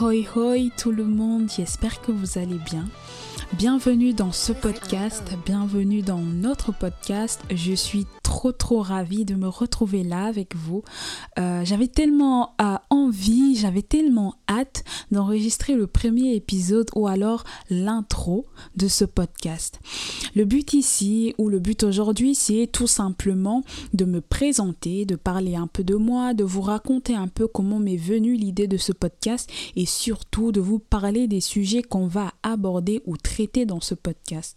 Hoi hoi tout le monde, j'espère que vous allez bien. Bienvenue dans ce podcast, bienvenue dans notre podcast. Je suis trop trop ravie de me retrouver là avec vous. Euh, j'avais tellement euh, j'avais tellement hâte d'enregistrer le premier épisode ou alors l'intro de ce podcast. Le but ici ou le but aujourd'hui c'est tout simplement de me présenter, de parler un peu de moi, de vous raconter un peu comment m'est venue l'idée de ce podcast et surtout de vous parler des sujets qu'on va aborder ou traiter dans ce podcast.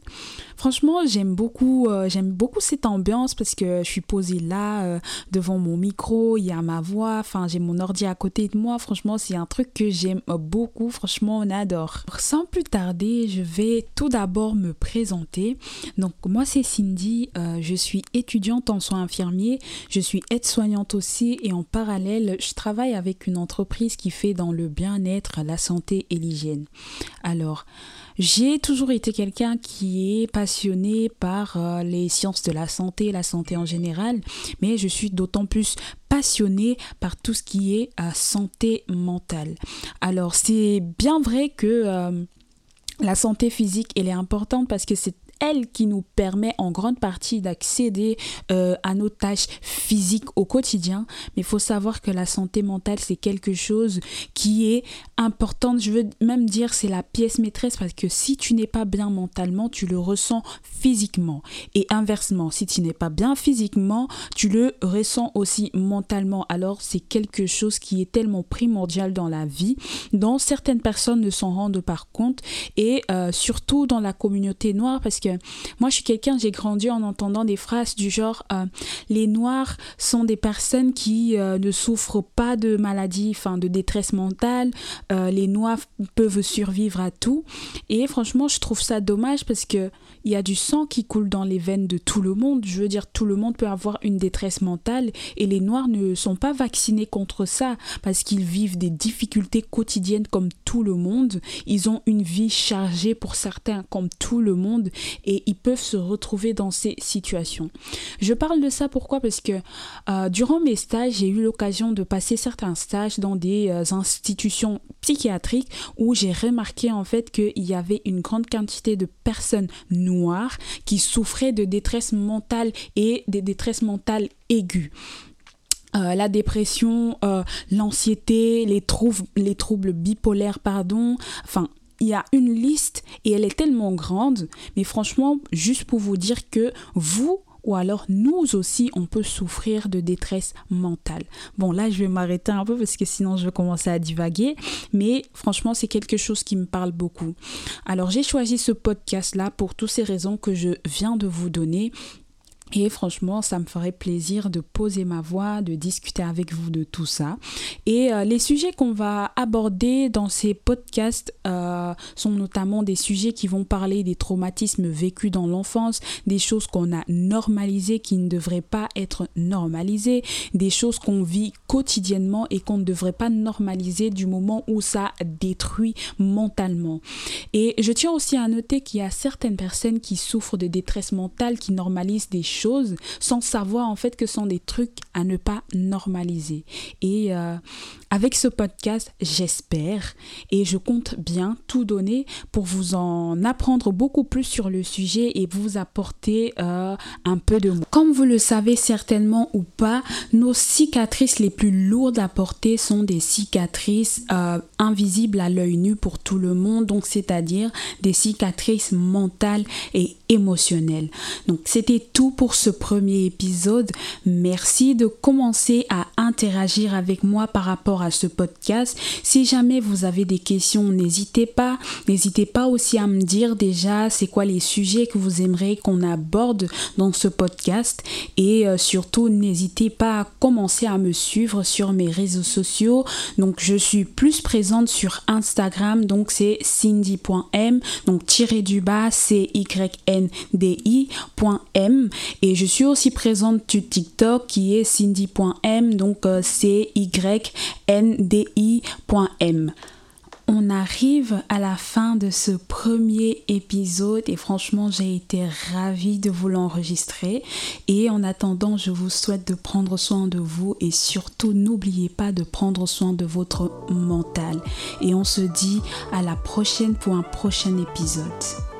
Franchement j'aime beaucoup, euh, j'aime beaucoup cette ambiance parce que je suis posée là euh, devant mon micro, il y a ma voix, enfin j'ai mon ordi à côté de moi. Franchement, c'est un truc que j'aime beaucoup. Franchement, on adore. Sans plus tarder, je vais tout d'abord me présenter. Donc moi c'est Cindy, euh, je suis étudiante en soins infirmiers, je suis aide-soignante aussi et en parallèle, je travaille avec une entreprise qui fait dans le bien-être, la santé et l'hygiène. Alors, j'ai toujours été quelqu'un qui est passionné par euh, les sciences de la santé, la santé en général, mais je suis d'autant plus passionnée par tout ce qui est euh, santé mentale. Alors c'est bien vrai que euh, la santé physique, elle est importante parce que c'est elle qui nous permet en grande partie d'accéder euh, à nos tâches physiques au quotidien. Mais il faut savoir que la santé mentale, c'est quelque chose qui est importante. Je veux même dire c'est la pièce maîtresse parce que si tu n'es pas bien mentalement, tu le ressens physiquement. Et inversement, si tu n'es pas bien physiquement, tu le ressens aussi mentalement. Alors c'est quelque chose qui est tellement primordial dans la vie, dont certaines personnes ne s'en rendent pas compte et euh, surtout dans la communauté noire parce que moi je suis quelqu'un, j'ai grandi en entendant des phrases du genre euh, les noirs sont des personnes qui euh, ne souffrent pas de maladie, enfin de détresse mentale, euh, les noirs peuvent survivre à tout. Et franchement, je trouve ça dommage parce que il y a du sang qui coule dans les veines de tout le monde. Je veux dire, tout le monde peut avoir une détresse mentale et les noirs ne sont pas vaccinés contre ça parce qu'ils vivent des difficultés quotidiennes comme tout le monde. Ils ont une vie chargée pour certains comme tout le monde et ils peuvent se retrouver dans ces situations. Je parle de ça pourquoi? Parce que euh, durant mes stages, j'ai eu l'occasion de passer certains stages dans des euh, institutions psychiatriques où j'ai remarqué en fait qu'il y avait une grande quantité de personnes noires qui souffraient de détresse mentale et des détresses mentales aiguës. Euh, la dépression, l'anxiété, les, les troubles bipolaires, pardon, enfin il y a une liste et elle est tellement grande, mais franchement, juste pour vous dire que vous ou alors nous aussi, on peut souffrir de détresse mentale. Bon, là, je vais m'arrêter un peu parce que sinon je vais commencer à divaguer, mais franchement, c'est quelque chose qui me parle beaucoup. Alors, j'ai choisi ce podcast-là pour toutes ces raisons que je viens de vous donner et franchement, ça me ferait plaisir de poser ma voix, de discuter avec vous de tout ça. Et euh, les sujets qu'on va aborder dans ces podcasts euh, sont notamment des sujets qui vont parler des traumatismes vécus dans l'enfance, des choses qu'on a normalisées qui ne devraient pas être normalisées, des choses qu'on vit quotidiennement et qu'on ne devrait pas normaliser du moment où ça détruit mentalement. Et je tiens aussi à noter qu'il y a certaines personnes qui souffrent de détresse mentale, qui normalisent des choses choses sans savoir en fait que ce sont des trucs à ne pas normaliser. Et euh, avec ce podcast, j'espère et je compte bien tout donner pour vous en apprendre beaucoup plus sur le sujet et vous apporter euh, un peu de moi. Comme vous le savez certainement ou pas, nos cicatrices les plus lourdes à porter sont des cicatrices euh, invisibles à l'œil nu pour tout le monde, donc c'est-à-dire des cicatrices mentales et émotionnelles. Donc c'était tout pour ce premier épisode. Merci de commencer à interagir avec moi par rapport à ce podcast. Si jamais vous avez des questions, n'hésitez pas. N'hésitez pas aussi à me dire déjà c'est quoi les sujets que vous aimeriez qu'on aborde dans ce podcast. Et euh, surtout, n'hésitez pas à commencer à me suivre sur mes réseaux sociaux. Donc, je suis plus présente sur Instagram. Donc, c'est cindy.m. Donc, tiré du bas, c y n d i.m. Et je suis aussi présente sur TikTok qui est cindy.m. Donc, euh, c y n di.m. On arrive à la fin de ce premier épisode et franchement j'ai été ravie de vous l'enregistrer et en attendant je vous souhaite de prendre soin de vous et surtout n'oubliez pas de prendre soin de votre mental et on se dit à la prochaine pour un prochain épisode.